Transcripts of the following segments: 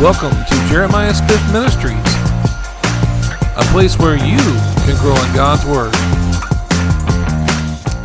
Welcome to Jeremiah Smith Ministries, a place where you can grow in God's Word.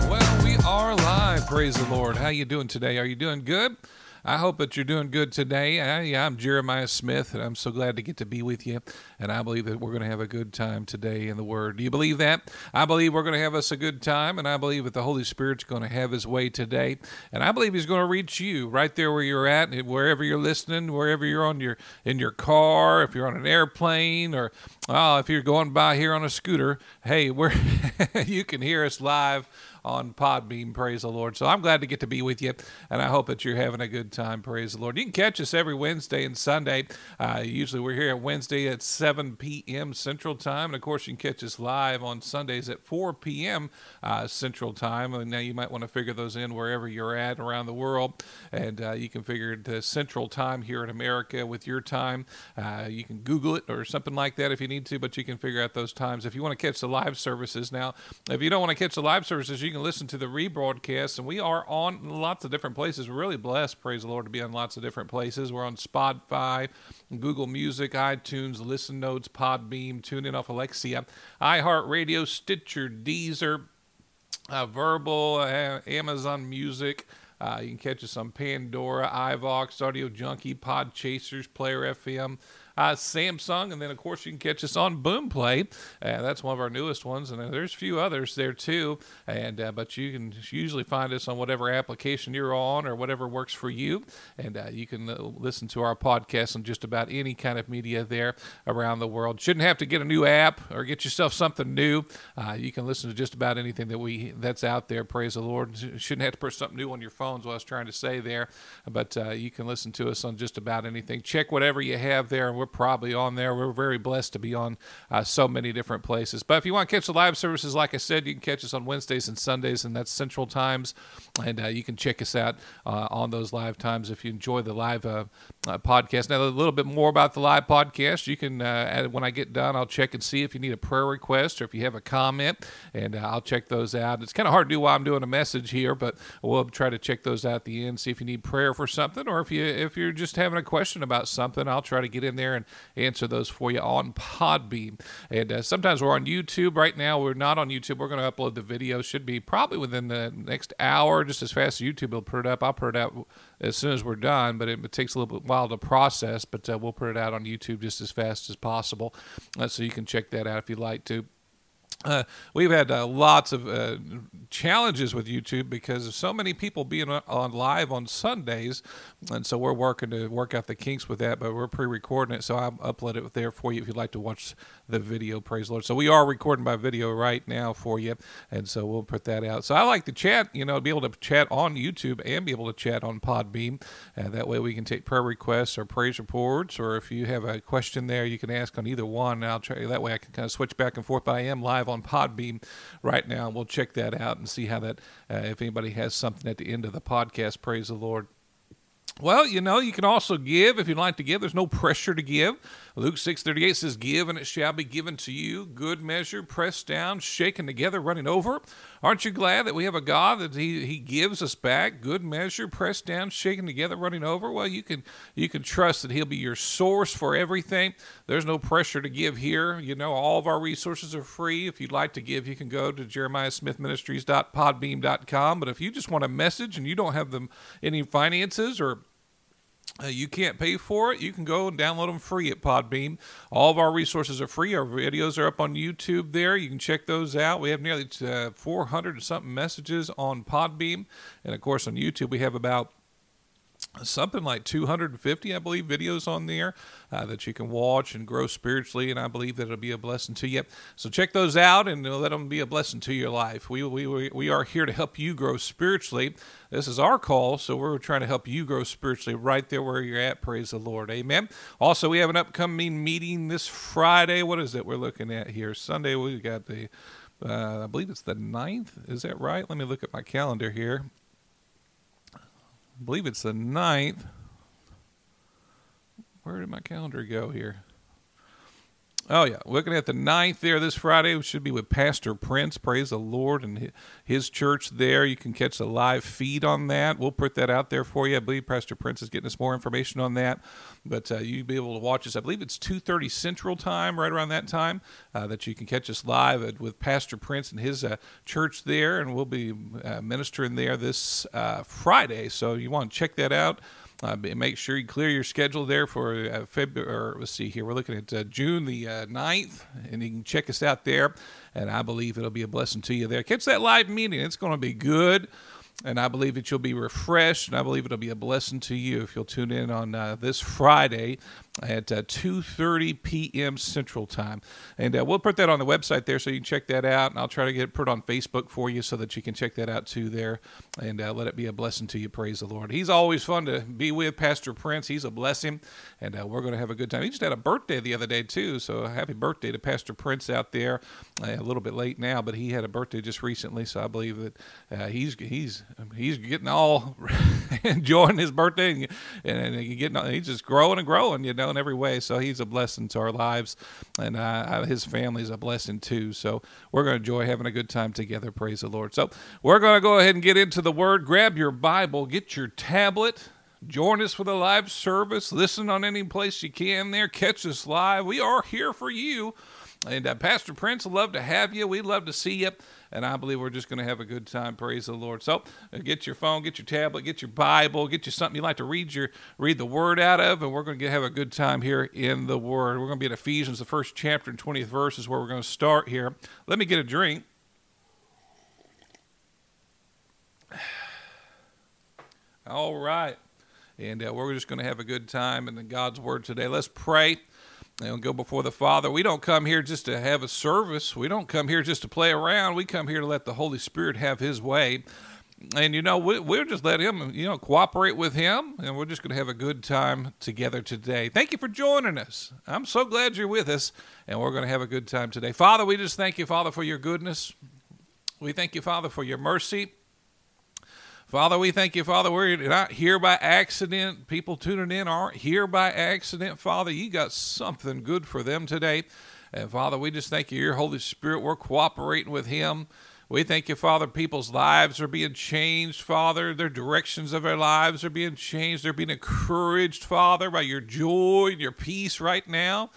Well, we are live. Praise the Lord. How you doing today? Are you doing good? I hope that you're doing good today. I, I'm Jeremiah Smith, and I'm so glad to get to be with you. And I believe that we're going to have a good time today in the Word. Do you believe that? I believe we're going to have us a good time, and I believe that the Holy Spirit's going to have His way today. And I believe He's going to reach you right there where you're at, wherever you're listening, wherever you're on your in your car, if you're on an airplane, or oh, if you're going by here on a scooter. Hey, where you can hear us live on Podbean. Praise the Lord. So I'm glad to get to be with you, and I hope that you're having a good time. Praise the Lord. You can catch us every Wednesday and Sunday. Uh, usually we're here at Wednesday at 7 p.m. Central Time, and of course you can catch us live on Sundays at 4 p.m. Uh, Central Time. And now you might want to figure those in wherever you're at around the world, and uh, you can figure the Central Time here in America with your time. Uh, you can Google it or something like that if you need to, but you can figure out those times. If you want to catch the live services now, if you don't want to catch the live services, you you can listen to the rebroadcast, and we are on lots of different places. We're really blessed, praise the Lord, to be on lots of different places. We're on Spotify, Google Music, iTunes, Listen Notes, Podbean, TuneIn off Alexa, iHeartRadio, Stitcher, Deezer, uh, Verbal, uh, Amazon Music. Uh, you can catch us on Pandora, iVoox, Audio Junkie, Podchasers, Player FM uh, Samsung, and then of course you can catch us on Boomplay. Uh, that's one of our newest ones, and there's a few others there too. And uh, but you can usually find us on whatever application you're on or whatever works for you, and uh, you can uh, listen to our podcast on just about any kind of media there around the world. Shouldn't have to get a new app or get yourself something new. Uh, you can listen to just about anything that we that's out there. Praise the Lord. Shouldn't have to put something new on your phones. What I was trying to say there, but you can listen to us on just about anything. Check whatever you have there, and we're probably on there. We're very blessed to be on uh, so many different places. But if you want to catch the live services, like I said, you can catch us on Wednesdays and Sundays, and that's Central Times. And uh, you can check us out uh, on those live times if you enjoy the live uh, uh, podcast. Now, a little bit more about the live podcast. You can, uh, when I get done, I'll check and see if you need a prayer request or if you have a comment, and I'll check those out. It's kind of hard to do while I'm doing a message here, but we'll try to check those out at the end, see if you need prayer for something, or if you if you're just having a question about something, I'll try to get in there and answer those for you on Podbean. And uh, sometimes we're on YouTube. Right now, we're not on YouTube. We're going to upload the video. Should be probably within the next hour, just as fast as YouTube will put it up. I'll put it out as soon as we're done, but it, it takes a little bit while to process. But uh, we'll put it out on YouTube just as fast as possible, uh, so you can check that out if you'd like to. Uh, we've had uh, lots of uh, challenges with YouTube because of so many people being on live on Sundays, and so we're working to work out the kinks with that. But we're pre-recording it, so I'll upload it there for you if you'd like to watch the video. Praise the Lord. So we are recording by video right now for you, and so we'll put that out. So I like to chat, you know, be able to chat on YouTube and be able to chat on Podbean. and that way we can take prayer requests or praise reports, or if you have a question there, you can ask on either one. And I'll try that way I can kind of switch back and forth. But I am live on Podbean right now. We'll check that out and see how that, uh, if anybody has something at the end of the podcast, praise the Lord. Well, you know, you can also give if you'd like to give. There's no pressure to give. Luke 6:38 says, "Give and it shall be given to you, good measure, pressed down, shaken together, running over." Aren't you glad that we have a God that he, he gives us back good measure, pressed down, shaken together, running over? Well, you can you can trust that he'll be your source for everything. There's no pressure to give here. You know, all of our resources are free. If you'd like to give, you can go to jeremiahsmithministries.podbean.com, but if you just want a message and you don't have them any finances or uh, you can't pay for it. You can go and download them free at Podbean. All of our resources are free. Our videos are up on YouTube there. You can check those out. We have nearly uh, 400 something messages on Podbean. And of course, on YouTube, we have about something like 250, I believe, videos on there uh, that you can watch and grow spiritually, and I believe that it'll be a blessing to you. So check those out and let them be a blessing to your life. We, we, we are here to help you grow spiritually. This is our call, so we're trying to help you grow spiritually right there where you're at. Praise the Lord. Amen. Also, we have an upcoming meeting this Friday. What is it we're looking at here? Sunday, we got the, uh, I believe it's the 9th. Is that right? Let me look at my calendar here. I believe it's the 9th. Where did my calendar go here? Oh yeah, looking at the ninth there this Friday, we should be with Pastor Prince. Praise the Lord and his church there. You can catch a live feed on that. We'll put that out there for you. I believe Pastor Prince is getting us more information on that, but uh, you'll be able to watch us. I believe it's two thirty Central Time, right around that time, uh, that you can catch us live with Pastor Prince and his uh, church there, and we'll be uh, ministering there this uh, Friday. So you want to check that out. Uh, make sure you clear your schedule there for uh, February. let's see here. We're looking at uh, June the uh, 9th, and you can check us out there. And I believe it'll be a blessing to you there. Catch that live meeting. It's going to be good and I believe that you'll be refreshed, and I believe it'll be a blessing to you if you'll tune in on uh, this Friday at uh, 2.30 p.m. Central Time. And uh, we'll put that on the website there so you can check that out, and I'll try to get it put on Facebook for you so that you can check that out too there, and uh, let it be a blessing to you. Praise the Lord. He's always fun to be with, Pastor Prince. He's a blessing, and uh, we're going to have a good time. He just had a birthday the other day too, so happy birthday to Pastor Prince out there. Uh, a little bit late now, but he had a birthday just recently, so I believe that he's he's he's getting all enjoying his birthday and, and, and getting he's just growing and growing, you know, in every way. So he's a blessing to our lives, and uh, his family is a blessing too. So we're going to enjoy having a good time together. Praise the Lord. So we're going to go ahead and get into the Word. Grab your Bible, get your tablet. Join us for the live service. Listen on any place you can there. Catch us live. We are here for you. And uh, Pastor Prince, love to have you. We'd love to see you and I believe we're just going to have a good time. Praise the Lord. So uh, get your phone, get your tablet, get your Bible, get you something you like to read your read the Word out of, and we're going to have a good time here in the Word. We're going to be in Ephesians, the first chapter and twentieth verse is where we're going to start here. Let me get a drink. All right. And uh, we're just going to have a good time in God's Word today. Let's pray and go before the Father. We don't come here just to have a service. We don't come here just to play around. We come here to let the Holy Spirit have His way. And you know, we, we'll just let Him, you know, cooperate with Him, and we're just going to have a good time together today. Thank you for joining us. I'm so glad you're with us, and we're going to have a good time today. Father, we just thank you, Father, for your goodness. We thank you, Father, for your mercy. Father, we thank you, Father. We're not here by accident. People tuning in aren't here by accident. Father, you got something good for them today. And Father, we just thank you, your Holy Spirit. We're cooperating with Him. We thank you, Father, people's lives are being changed, Father. Their directions of their lives are being changed. They're being encouraged, Father, by your joy and your peace right now.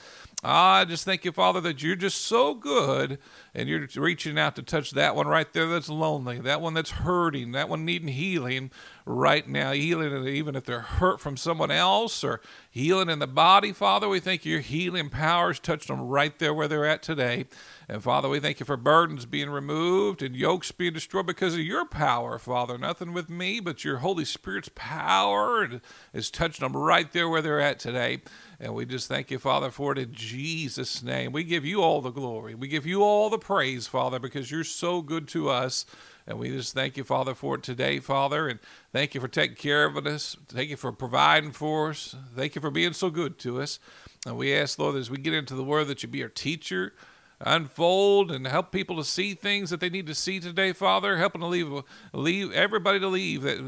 Ah, I just thank you, Father, that you're just so good and you're reaching out to touch that one right there that's lonely, that one that's hurting, that one needing healing right now, healing even if they're hurt from someone else or healing in the body, Father. We thank you your healing powers touched them right there where they're at today. And Father, we thank you for burdens being removed and yokes being destroyed because of your power, Father. Nothing with me, but your Holy Spirit's power is touching them right there where they're at today. And we just thank you, Father, for it in Jesus' name. We give you all the glory. We give you all the praise, Father, because you're so good to us. And we just thank you, Father, for it today, Father. And thank you for taking care of us. Thank you for providing for us. Thank you for being so good to us. And we ask, Lord, as we get into the word, that you be our teacher unfold and help people to see things that they need to see today, Father. Helping to leave, leave everybody to leave that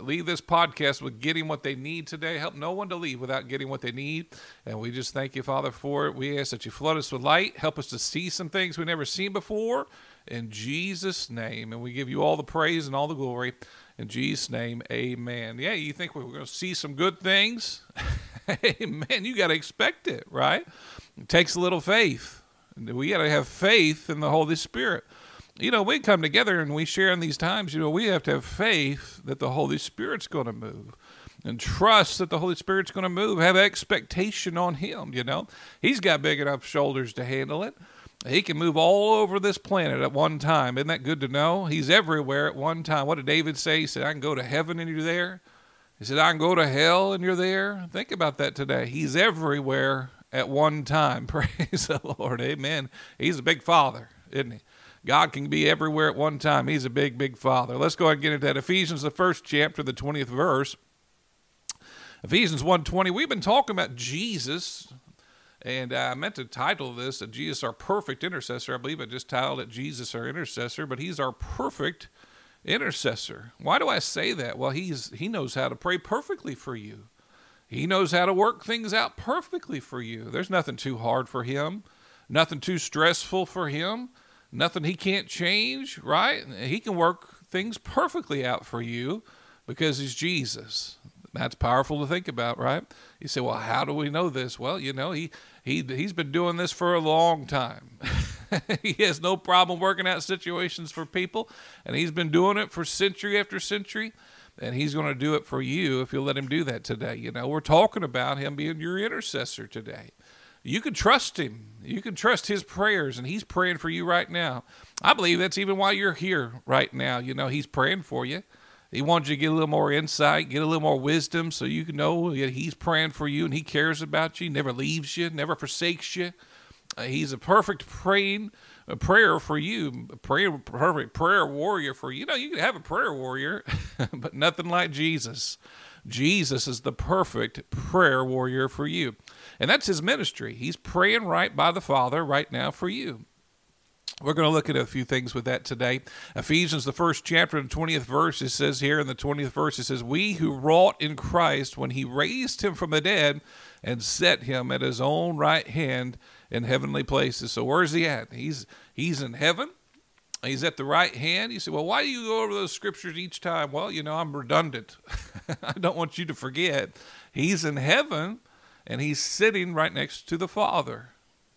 leave this podcast with getting what they need today. Help no one to leave without getting what they need. And we just thank you, Father, for it. We ask that you flood us with light, help us to see some things we've never seen before. In Jesus' name, and we give you all the praise and all the glory. In Jesus' name, amen. Yeah, you think we're going to see some good things? Amen. You got to expect it, right? It takes a little faith. We got to have faith in the Holy Spirit. You know, we come together and we share in these times, you know, we have to have faith that the Holy Spirit's going to move and trust that the Holy Spirit's going to move. Have expectation on Him, you know. He's got big enough shoulders to handle it. He can move all over this planet at one time. Isn't that good to know? He's everywhere at one time. What did David say? He said, I can go to heaven and you're there. He said, I can go to hell and you're there. Think about that today. He's everywhere at one time. Praise the Lord. Amen. He's a big father, isn't he? God can be everywhere at one time. He's a big, big father. Let's go ahead and get into that. Ephesians, the first chapter, the 20th verse. Ephesians 1.20. We've been talking about Jesus, and I meant to title this Jesus, our perfect intercessor. I believe I just titled it Jesus, our intercessor, but he's our perfect intercessor. Why do I say that? Well, he's he knows how to pray perfectly for you. He knows how to work things out perfectly for you. There's nothing too hard for him, nothing too stressful for him, nothing he can't change, right? He can work things perfectly out for you because he's Jesus. That's powerful to think about, right? You say, "Well, how do we know this?" Well, you know, he he he's been doing this for a long time. he has no problem working out situations for people, and he's been doing it for century after century and he's going to do it for you if you'll let him do that today. You know, we're talking about him being your intercessor today. You can trust him. You can trust his prayers, and he's praying for you right now. I believe that's even why you're here right now. You know, he's praying for you. He wants you to get a little more insight, get a little more wisdom, so you can know that he's praying for you and he cares about you, never leaves you, never forsakes you. Uh, he's a perfect praying a prayer for you, a prayer, perfect prayer warrior for you. You know, you can have a prayer warrior, but nothing like Jesus. Jesus is the perfect prayer warrior for you. And that's his ministry. He's praying right by the Father right now for you. We're going to look at a few things with that today. Ephesians, the first chapter, and 20th verse, it says here in the 20th verse, it says, We who wrought in Christ when he raised him from the dead and set him at his own right hand in heavenly places. So where's he at? He's he's in heaven. He's at the right hand. You say, well, why do you go over those scriptures each time? Well, you know, I'm redundant. I don't want you to forget. He's in heaven and he's sitting right next to the Father.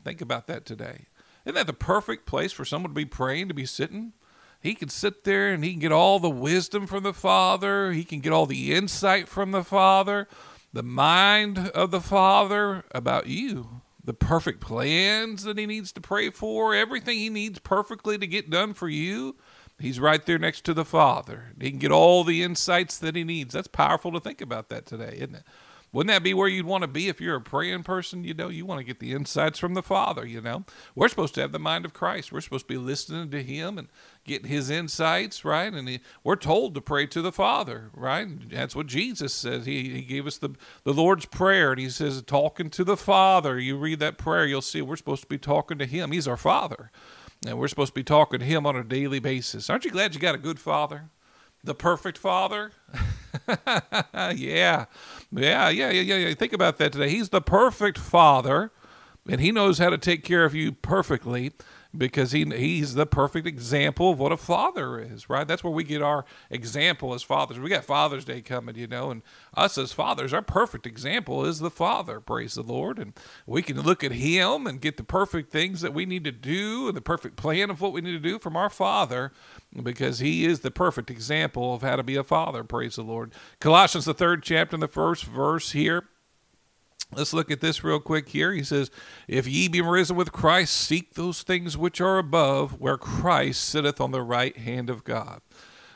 Think about that today. Isn't that the perfect place for someone to be praying, to be sitting? He can sit there and he can get all the wisdom from the Father. He can get all the insight from the Father, the mind of the Father about you the perfect plans that he needs to pray for, everything he needs perfectly to get done for you. He's right there next to the Father. He can get all the insights that he needs. That's powerful to think about that today, isn't it? Wouldn't that be where you'd want to be if you're a praying person? You know, you want to get the insights from the Father, you know. We're supposed to have the mind of Christ. We're supposed to be listening to Him and getting His insights, right? And he, we're told to pray to the Father, right? That's what Jesus says. He, he gave us the, the Lord's Prayer, and He says, talking to the Father. You read that prayer, you'll see we're supposed to be talking to Him. He's our Father. And we're supposed to be talking to Him on a daily basis. Aren't you glad you got a good Father? The perfect Father? yeah. Yeah, yeah, yeah, yeah. Think about that today. He's the perfect father, and he knows how to take care of you perfectly because he he's the perfect example of what a father is, right? That's where we get our example as fathers. We got Father's Day coming, you know, and us as fathers, our perfect example is the Father, praise the Lord. And we can look at him and get the perfect things that we need to do and the perfect plan of what we need to do from our Father because he is the perfect example of how to be a father, praise the Lord. Colossians the third chapter and the first verse here Let's look at this real quick here. He says, If ye be risen with Christ, seek those things which are above, where Christ sitteth on the right hand of God.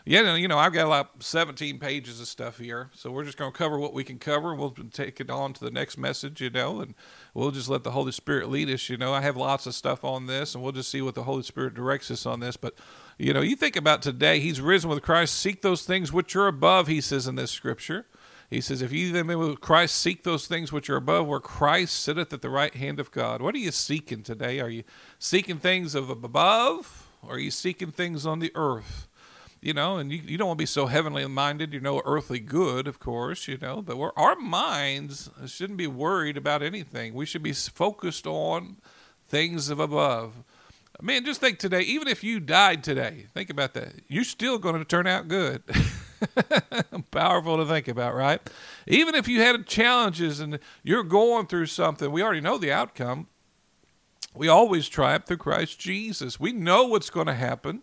Yeah, you know, I've got like 17 pages of stuff here, so we're just going to cover what we can cover. And we'll take it on to the next message, you know, and we'll just let the Holy Spirit lead us. You know, I have lots of stuff on this, and we'll just see what the Holy Spirit directs us on this. But, you know, you think about today, He's risen with Christ. Seek those things which are above, He says in this scripture. He says, If ye then with Christ seek those things which are above, where Christ sitteth at the right hand of God. What are you seeking today? Are you seeking things of above, or are you seeking things on the earth? You know, and you, you don't want to be so heavenly minded. You know, earthly good, of course, you know, but our minds shouldn't be worried about anything. We should be focused on things of above. Man, just think today, even if you died today, think about that. You're still going to turn out good. Powerful to think about, right? Even if you had challenges and you're going through something, we already know the outcome. We always triumph through Christ Jesus. We know what's going to happen,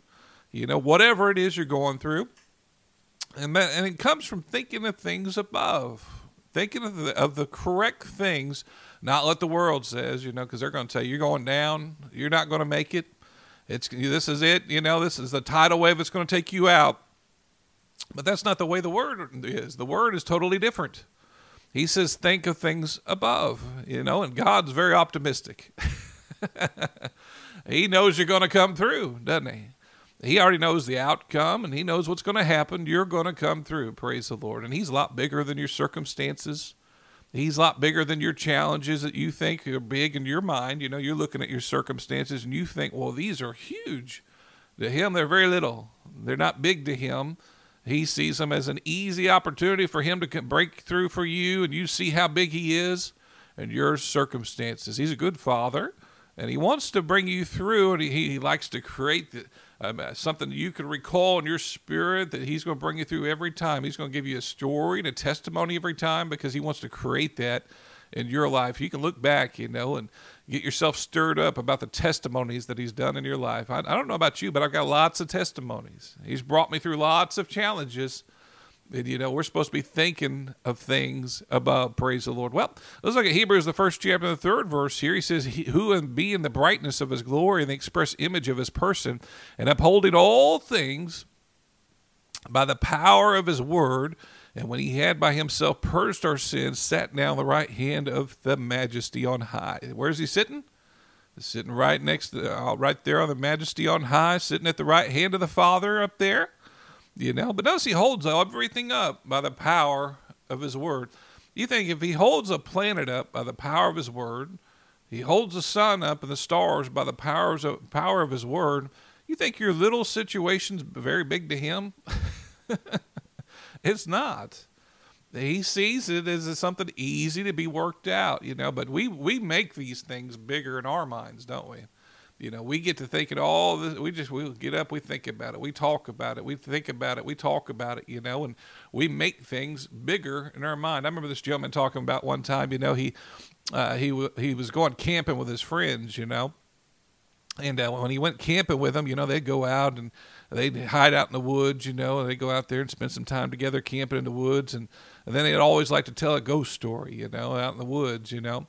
you know, whatever it is you're going through. And, that, and it comes from thinking of things above, thinking of the, of the correct things, not what the world says, you know, because they're going to tell you you're going down, you're not going to make it. It's this is it, you know. This is the tidal wave that's going to take you out. But that's not the way the word is. The word is totally different. He says, think of things above, you know, and God's very optimistic. he knows you're going to come through, doesn't he? He already knows the outcome and he knows what's going to happen. You're going to come through, praise the Lord. And he's a lot bigger than your circumstances. He's a lot bigger than your challenges that you think are big in your mind. You know, you're looking at your circumstances and you think, well, these are huge. To him, they're very little. They're not big to him. He sees them as an easy opportunity for him to break through for you, and you see how big he is and your circumstances. He's a good father, and he wants to bring you through, and he, he likes to create the, um, something you can recall in your spirit that he's going to bring you through every time. He's going to give you a story and a testimony every time because he wants to create that in your life. You can look back, you know, and get yourself stirred up about the testimonies that he's done in your life. I, I don't know about you, but I've got lots of testimonies. He's brought me through lots of challenges and, you know, we're supposed to be thinking of things above. Praise the Lord. Well, let's look at Hebrews, the first chapter, the third verse here. He says, Who and be in the brightness of his glory and the express image of his person, and upholding all things by the power of his word, and when he had by himself purged our sins, sat down the right hand of the majesty on high. Where's he sitting? He's sitting right next to, uh, right there on the majesty on high, sitting at the right hand of the Father up there you know. But notice he holds everything up by the power of his word. You think if he holds a planet up by the power of his word, he holds the sun up and the stars by the powers of, power of his word, you think your little situation's very big to him? it's not. He sees it as something easy to be worked out, you know, but we, we make these things bigger in our minds, don't we? You know, we get to thinking all this. We just we get up, we think about it, we talk about it, we think about it, we talk about it. You know, and we make things bigger in our mind. I remember this gentleman talking about one time. You know, he uh, he he was going camping with his friends. You know, and uh, when he went camping with them, you know, they'd go out and they'd hide out in the woods. You know, and they'd go out there and spend some time together camping in the woods, and, and then they'd always like to tell a ghost story. You know, out in the woods. You know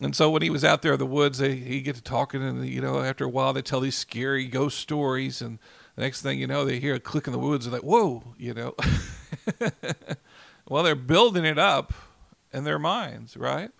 and so when he was out there in the woods, they, he get to talking, and you know, after a while, they tell these scary ghost stories, and the next thing you know, they hear a click in the woods, and they're like, whoa, you know. well, they're building it up in their minds, right?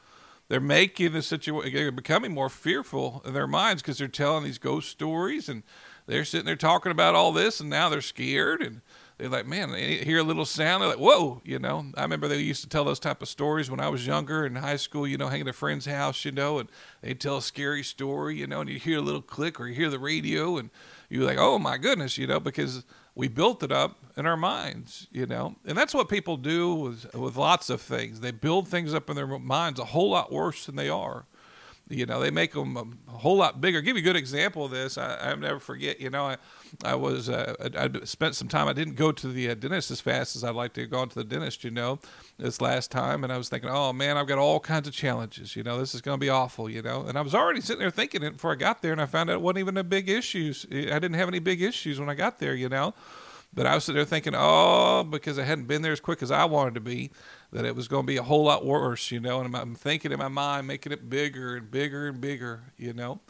They're making the situation, they're becoming more fearful in their minds because they're telling these ghost stories, and they're sitting there talking about all this, and now they're scared, and they're like, man, they hear a little sound. They're like, whoa, you know. I remember they used to tell those type of stories when I was younger in high school, you know, hanging at a friend's house, you know, and they'd tell a scary story, you know, and you hear a little click or you hear the radio and you're like, oh my goodness, you know, because we built it up in our minds, you know. And that's what people do with, with lots of things. They build things up in their minds a whole lot worse than they are you know they make them a whole lot bigger. I'll give you a good example of this. I, I'll never forget. You know, I, I was uh, I, I spent some time. I didn't go to the uh, dentist as fast as I'd like to go to the dentist. You know, this last time, and I was thinking, oh man, I've got all kinds of challenges. You know, this is going to be awful. You know, and I was already sitting there thinking it before I got there, and I found out it wasn't even a big issues. I didn't have any big issues when I got there. You know. But I was sitting there thinking, oh, because I hadn't been there as quick as I wanted to be, that it was going to be a whole lot worse, you know. And I'm thinking in my mind, making it bigger and bigger and bigger, you know.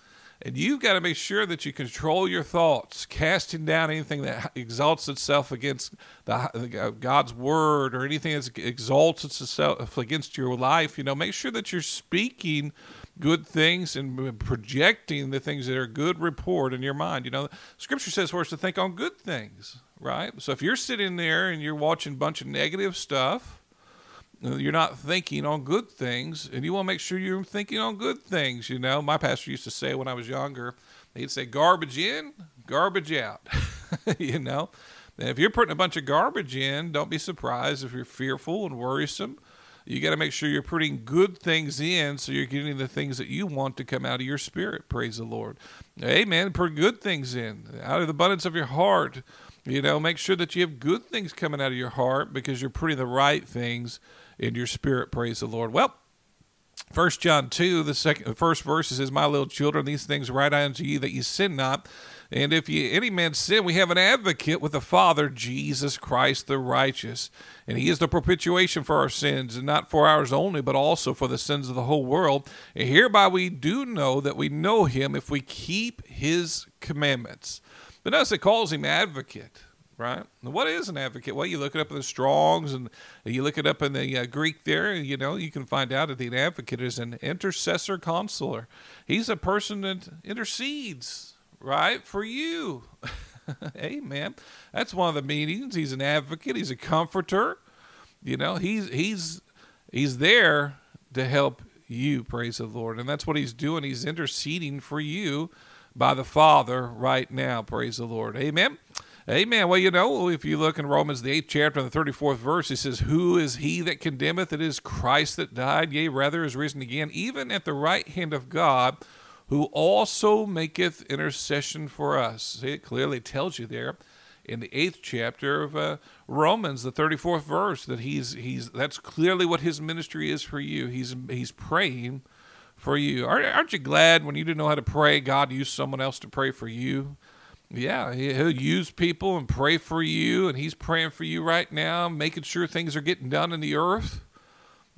And you've got to make sure that you control your thoughts, casting down anything that exalts itself against the, uh, God's word or anything that exalts itself against your life. You know, make sure that you're speaking good things and projecting the things that are good report in your mind. You know, Scripture says for us to think on good things, right? So if you're sitting there and you're watching a bunch of negative stuff, you're not thinking on good things, and you want to make sure you're thinking on good things. You know, my pastor used to say when I was younger, he'd say, garbage in, garbage out. you know, and if you're putting a bunch of garbage in, don't be surprised if you're fearful and worrisome. You got to make sure you're putting good things in so you're getting the things that you want to come out of your spirit. Praise the Lord. Amen. Put good things in out of the abundance of your heart. You know, make sure that you have good things coming out of your heart because you're putting the right things in your spirit. Praise the Lord. Well, First John two, the second, uh, first verse says, "My little children, these things write I unto you that you sin not. And if you, any man sin, we have an advocate with the Father, Jesus Christ the righteous, and He is the propitiation for our sins, and not for ours only, but also for the sins of the whole world. And hereby we do know that we know Him if we keep His commandments." But notice it calls Him advocate right? What is an advocate? Well, you look it up in the Strongs and you look it up in the uh, Greek there, you know, you can find out that an advocate is an intercessor consular. He's a person that intercedes, right, for you. Amen. That's one of the meanings. He's an advocate, he's a comforter. You know, he's he's he's there to help you, praise the Lord. And that's what he's doing. He's interceding for you by the Father right now, praise the Lord. Amen. Amen. Well, you know, if you look in Romans, the eighth chapter, and the 34th verse, he says, Who is he that condemneth? It is Christ that died, yea, rather is risen again, even at the right hand of God, who also maketh intercession for us. See, it clearly tells you there in the eighth chapter of uh, Romans, the 34th verse, that he's, he's, that's clearly what his ministry is for you. He's, he's praying for you. Aren't you glad when you didn't know how to pray, God used someone else to pray for you? Yeah, he'll use people and pray for you, and he's praying for you right now, making sure things are getting done in the earth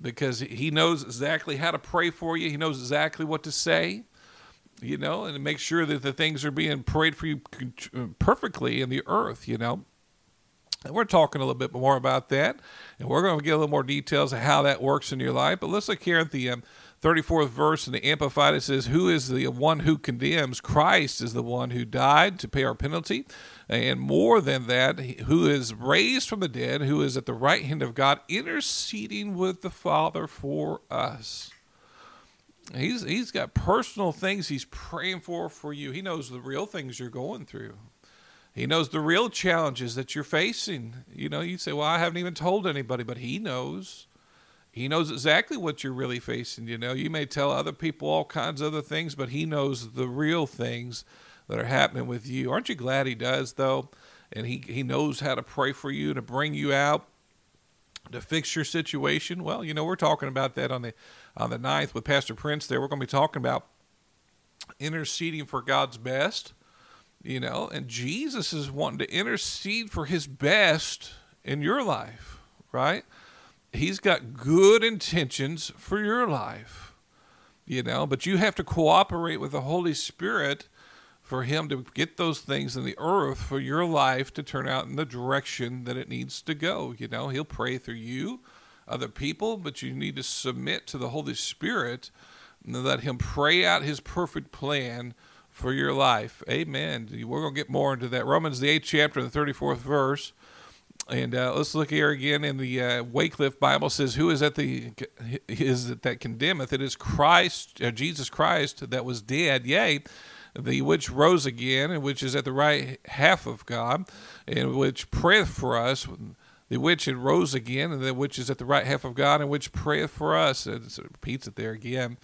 because he knows exactly how to pray for you. He knows exactly what to say, you know, and make sure that the things are being prayed for you perfectly in the earth, you know. And we're talking a little bit more about that, and we're going to get a little more details of how that works in your life. But let's look here at the um, 34th verse in the Amplified, it says, Who is the one who condemns? Christ is the one who died to pay our penalty. And more than that, who is raised from the dead, who is at the right hand of God, interceding with the Father for us. He's, he's got personal things he's praying for for you. He knows the real things you're going through. He knows the real challenges that you're facing. You know, you say, Well, I haven't even told anybody, but he knows. He knows exactly what you're really facing. You know, you may tell other people all kinds of other things, but he knows the real things that are happening with you. Aren't you glad he does, though? And he, he knows how to pray for you, to bring you out, to fix your situation. Well, you know, we're talking about that on the on the ninth with Pastor Prince there. We're going to be talking about interceding for God's best, you know, and Jesus is wanting to intercede for his best in your life, right? He's got good intentions for your life, you know, but you have to cooperate with the Holy Spirit for him to get those things in the earth for your life to turn out in the direction that it needs to go. You know, he'll pray through you, other people, but you need to submit to the Holy Spirit and let him pray out his perfect plan for your life. Amen. We're going to get more into that. Romans, the 8th chapter, the 34th verse. And uh, let's look here again in the uh, Wycliffe Bible says, "Who is at the is it that condemneth? It is Christ, uh, Jesus Christ, that was dead, yea, the which rose again, and which is at the right half of God, and which prayeth for us." The which it rose again, and the which is at the right half of God, and which prayeth for us. It repeats it there again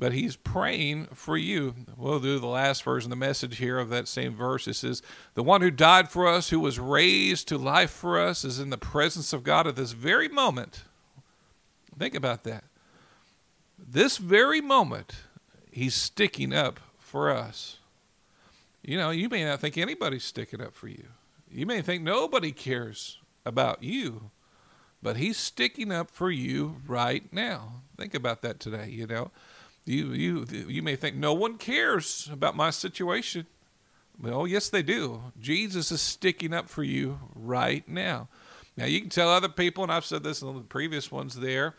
but he's praying for you. We'll do the last verse in the message here of that same verse. It says, The one who died for us, who was raised to life for us, is in the presence of God at this very moment. Think about that. This very moment, he's sticking up for us. You know, you may not think anybody's sticking up for you. You may think nobody cares about you, but he's sticking up for you right now. Think about that today, you know. You, you, you may think no one cares about my situation. Well, yes, they do. Jesus is sticking up for you right now. Now, you can tell other people, and I've said this in the previous ones there,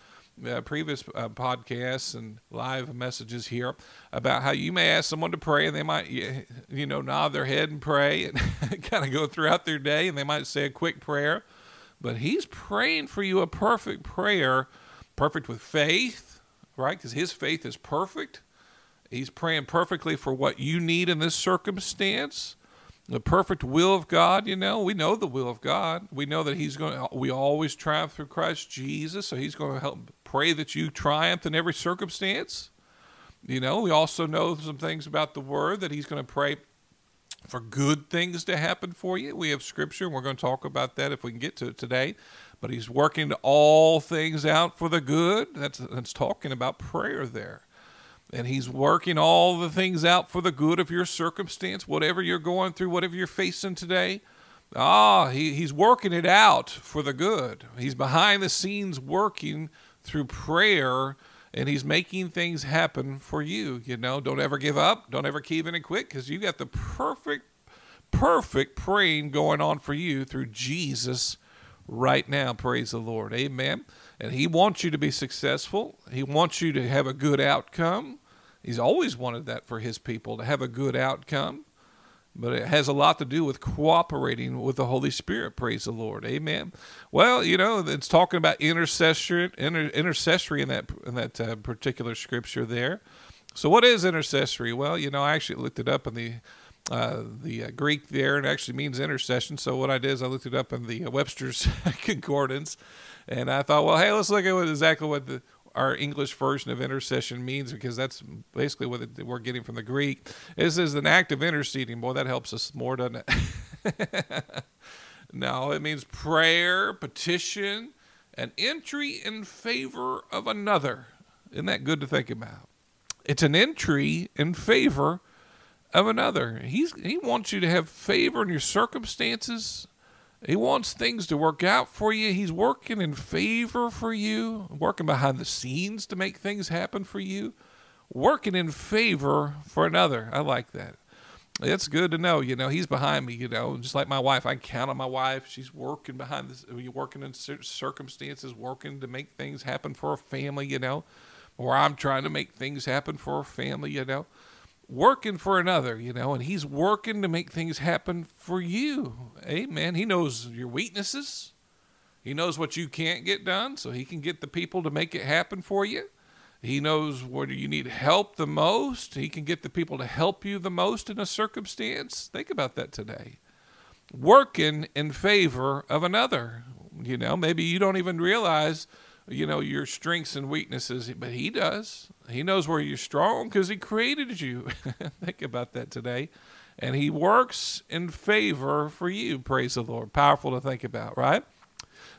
uh, previous uh, podcasts and live messages here about how you may ask someone to pray and they might, you know, nod their head and pray and kind of go throughout their day and they might say a quick prayer. But he's praying for you a perfect prayer, perfect with faith, right? Because his faith is perfect. He's praying perfectly for what you need in this circumstance. The perfect will of God, you know, we know the will of God. We know that He's going to, we always triumph through Christ Jesus. So He's going to help pray that you triumph in every circumstance. You know, we also know some things about the Word that He's going to pray for good things to happen for you. We have Scripture, and we're going to talk about that if we can get to it today but he's working all things out for the good. That's that's talking about prayer there. And he's working all the things out for the good of your circumstance, whatever you're going through, whatever you're facing today. Ah, he, he's working it out for the good. He's behind the scenes working through prayer and he's making things happen for you. You know, don't ever give up. Don't ever cave in and quit because you got the perfect, perfect praying going on for you through Jesus right now. Praise the Lord. Amen. And He wants you to be successful, He wants you to have a good outcome. He's always wanted that for His people to have a good outcome. But it has a lot to do with cooperating with the Holy Spirit. Praise the Lord. Amen. Well, you know, it's talking about intercessory, inter, intercessory in that in that uh, particular scripture there. So, what is intercessory? Well, you know, I actually looked it up in the uh, the uh, Greek there, and actually means intercession. So what I did is I looked it up in the uh, Webster's Concordance, and I thought, well, hey, let's look at what, exactly what the our English version of intercession means because that's basically what we're getting from the Greek. This is an act of interceding. Boy, that helps us more, doesn't it? no, it means prayer, petition, an entry in favor of another. Isn't that good to think about? It's an entry in favor of another. He's he wants you to have favor in your circumstances. He wants things to work out for you. He's working in favor for you, working behind the scenes to make things happen for you, working in favor for another. I like that. It's good to know, you know, he's behind me, you know, just like my wife. I count on my wife. She's working behind this, working in circumstances, working to make things happen for a family, you know, or I'm trying to make things happen for a family, you know working for another, you know, and he's working to make things happen for you. Amen. He knows your weaknesses. He knows what you can't get done, so he can get the people to make it happen for you. He knows where you need help the most. He can get the people to help you the most in a circumstance. Think about that today. Working in favor of another. You know, maybe you don't even realize you know, your strengths and weaknesses, but he does. He knows where you're strong because he created you. Think about that today. And he works in favor for you. Praise the Lord. Powerful to think about, right?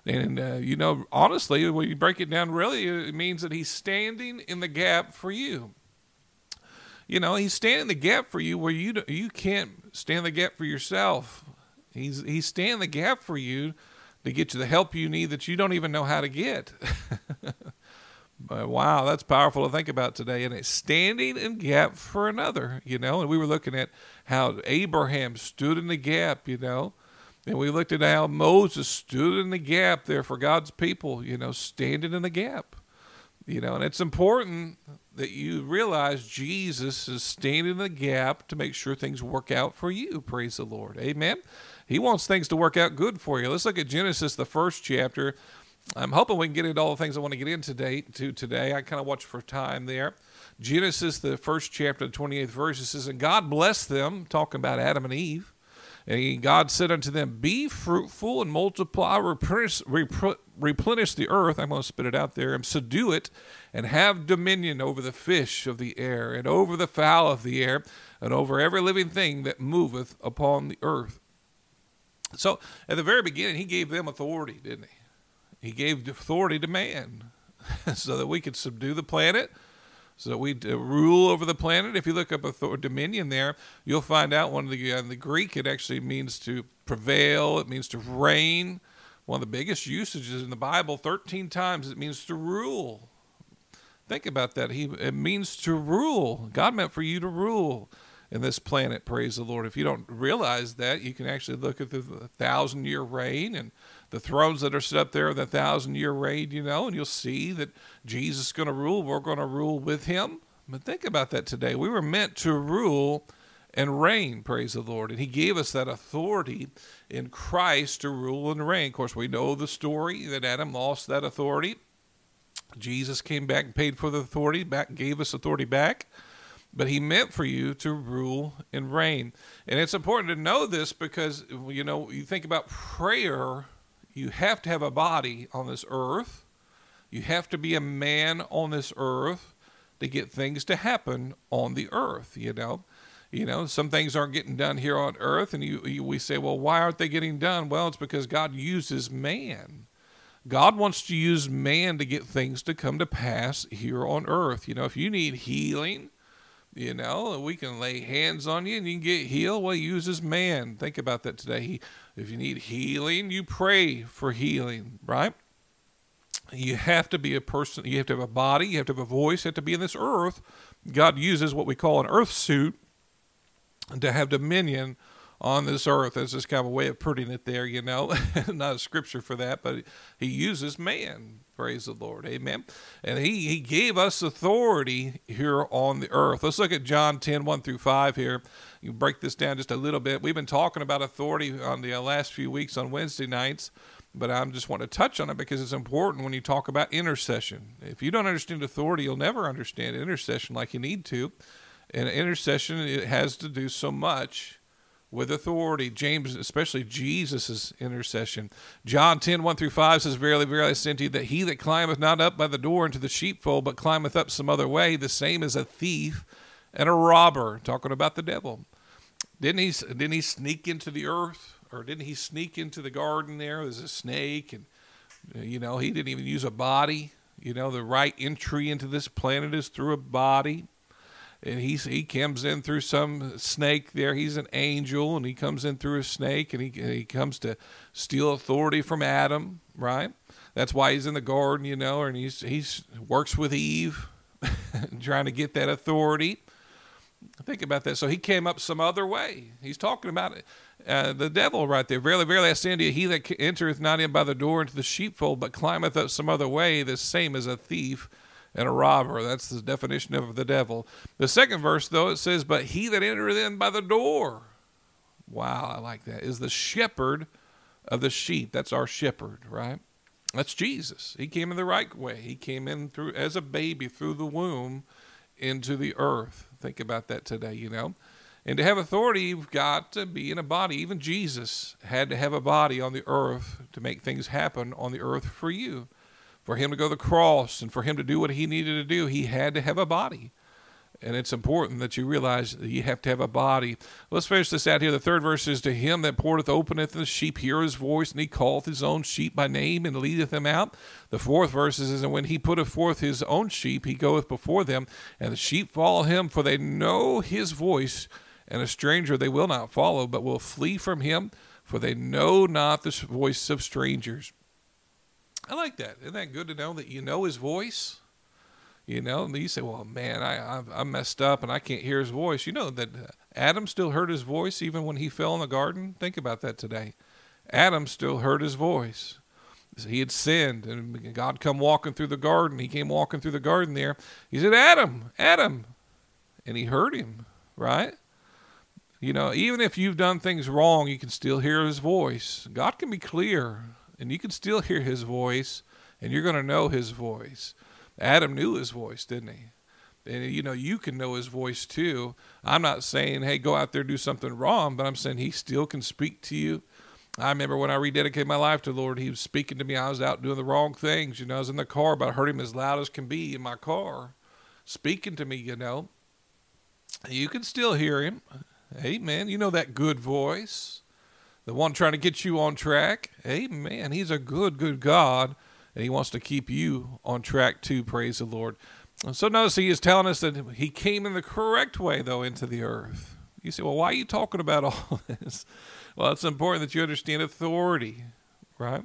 And, uh, you know, honestly, when you break it down, really, it means that he's standing in the gap for you. You know, he's standing the gap for you where you you can't stand the gap for yourself. He's he's standing the gap for you to get you the help you need that you don't even know how to get. but wow, that's powerful to think about today. And it's standing in gap for another, you know. And we were looking at how Abraham stood in the gap, you know. And we looked at how Moses stood in the gap there for God's people, you know, standing in the gap. You know, and it's important that you realize Jesus is standing in the gap to make sure things work out for you. Praise the Lord. Amen. He wants things to work out good for you. Let's look at Genesis, the first chapter. I'm hoping we can get into all the things I want to get into today. To today, I kind of watch for time there. Genesis, the first chapter, the 28th verse, it says, "And God blessed them," talking about Adam and Eve. And God said unto them, Be fruitful and multiply, replenish, replenish the earth. I'm going to spit it out there and subdue it, and have dominion over the fish of the air, and over the fowl of the air, and over every living thing that moveth upon the earth. So at the very beginning, he gave them authority, didn't he? He gave authority to man so that we could subdue the planet, so that we uh, rule over the planet. If you look up authority, dominion there, you'll find out one of the uh, the Greek it actually means to prevail. It means to reign. One of the biggest usages in the Bible, thirteen times, it means to rule. Think about that. He it means to rule. God meant for you to rule in this planet. Praise the Lord. If you don't realize that, you can actually look at the thousand year reign and the thrones that are set up there in the thousand year reign, you know, and you'll see that Jesus is going to rule. We're going to rule with him. But think about that today. We were meant to rule and reign, praise the Lord. And he gave us that authority in Christ to rule and reign. Of course, we know the story that Adam lost that authority. Jesus came back and paid for the authority, back gave us authority back but he meant for you to rule and reign. And it's important to know this because, you know, you think about prayer, you have to have a body on this earth, you have to be a man on this earth to get things to happen on the earth, you know. You know, some things aren't getting done here on earth, and you, you we say, well, why aren't they getting done? Well, it's because God uses man. God wants to use man to get things to come to pass here on earth. You know, if you need healing, you know, we can lay hands on you and you can get healed. Well, he uses man. Think about that today. He, if you need healing, you pray for healing, right? You have to be a person, you have to have a body, you have to have a voice, you have to be in this earth. God uses what we call an earth suit to have dominion on this earth. That's just kind of a way of putting it there, you know. Not a scripture for that, but he uses man. Praise the Lord. Amen. And he, he gave us authority here on the earth. Let's look at John 10, 1 through 5 here. You break this down just a little bit. We've been talking about authority on the uh, last few weeks on Wednesday nights, but I just want to touch on it because it's important when you talk about intercession. If you don't understand authority, you'll never understand intercession like you need to. And intercession it has to do so much with authority. James, especially Jesus' intercession. John 10, 1 through 5 says, Verily, verily, I unto you, that he that climbeth not up by the door into the sheepfold, but climbeth up some other way, the same is a thief and a robber. Talking about the devil. Didn't he, didn't he sneak into the earth? Or didn't he sneak into the garden there? There's a snake, and, you know, he didn't even use a body. You know, the right entry into this planet is through a body and he's he comes in through some snake there. He's an angel, and he comes in through a snake, and he he comes to steal authority from Adam, right? That's why he's in the garden, you know, and he's he's works with Eve, trying to get that authority. Think about that. So he came up some other way. He's talking about it. Uh, the devil right there. Verily, verily, I say unto you, he that entereth not in by the door into the sheepfold, but climbeth up some other way, the same as a thief and a robber. That's the definition of the devil. The second verse, though, it says, But he that entereth in by the door, wow, I like that, is the shepherd of the sheep. That's our shepherd, right? That's Jesus. He came in the right way. He came in through as a baby through the womb into the earth. Think about that today, you know. And to have authority, you've got to be in a body. Even Jesus had to have a body on the earth to make things happen on the earth for you for him to go to the cross and for him to do what he needed to do, he had to have a body. And it's important that you realize that you have to have a body. Let's finish this out here. The third verse is To him that porteth openeth the sheep hear his voice, and he calleth his own sheep by name and leadeth them out. The fourth verse is And when he putteth forth his own sheep, he goeth before them, and the sheep follow him, for they know his voice, and a stranger they will not follow, but will flee from him, for they know not the voice of strangers. I like that. Isn't that good to know that you know his voice? You know, and you say, well, man, I, I, I messed up and I can't hear his voice. You know that uh, Adam still heard his voice even when he fell in the garden? Think about that today. Adam still heard his voice. He had sinned, and God come walking through the garden. He came walking through the garden there. He said, Adam, Adam. And he heard him, right? You know, even if you've done things wrong, you can still hear his voice. God can be clear and you can still hear his voice, and you're going to know his voice. Adam knew his voice, didn't he? And you know, you can know his voice too. I'm not saying, hey, go out there do something wrong, but I'm saying he still can speak to you. I remember when I rededicated my life to the Lord, he was speaking to me. I was out doing the wrong things. You know, I was in the car, but I heard him as loud as can be in my car, speaking to me, you know. You can still hear him. Amen. You know that good voice the one trying to get you on track. Amen. He's a good, good God, and He wants to keep you on track too. Praise the Lord. And So notice He is telling us that He came in the correct way, though, into the earth. You say, well, why are you talking about all this? Well, it's important that you understand authority, right?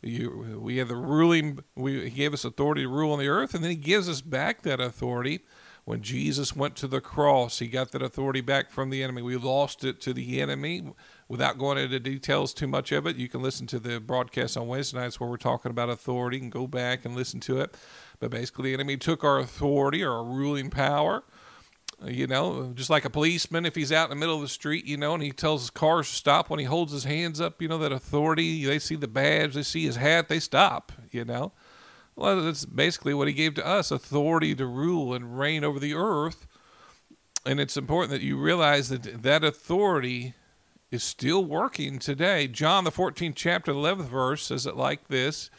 You, we have the ruling. We, he gave us authority to rule on the earth, and then He gives us back that authority when Jesus went to the cross, he got that authority back from the enemy. We lost it to the enemy. Without going into details too much of it, you can listen to the broadcast on Wednesday nights where we're talking about authority and go back and listen to it. But basically, the enemy took our authority or our ruling power. Uh, you know, just like a policeman, if he's out in the middle of the street, you know, and he tells his cars to stop when he holds his hands up, you know, that authority, they see the badge, they see his hat, they stop, you know. Well, that's basically what he gave to us authority to rule and reign over the earth. And it's important that you realize that that authority is still working today. John, the 14th chapter, 11th verse says it like this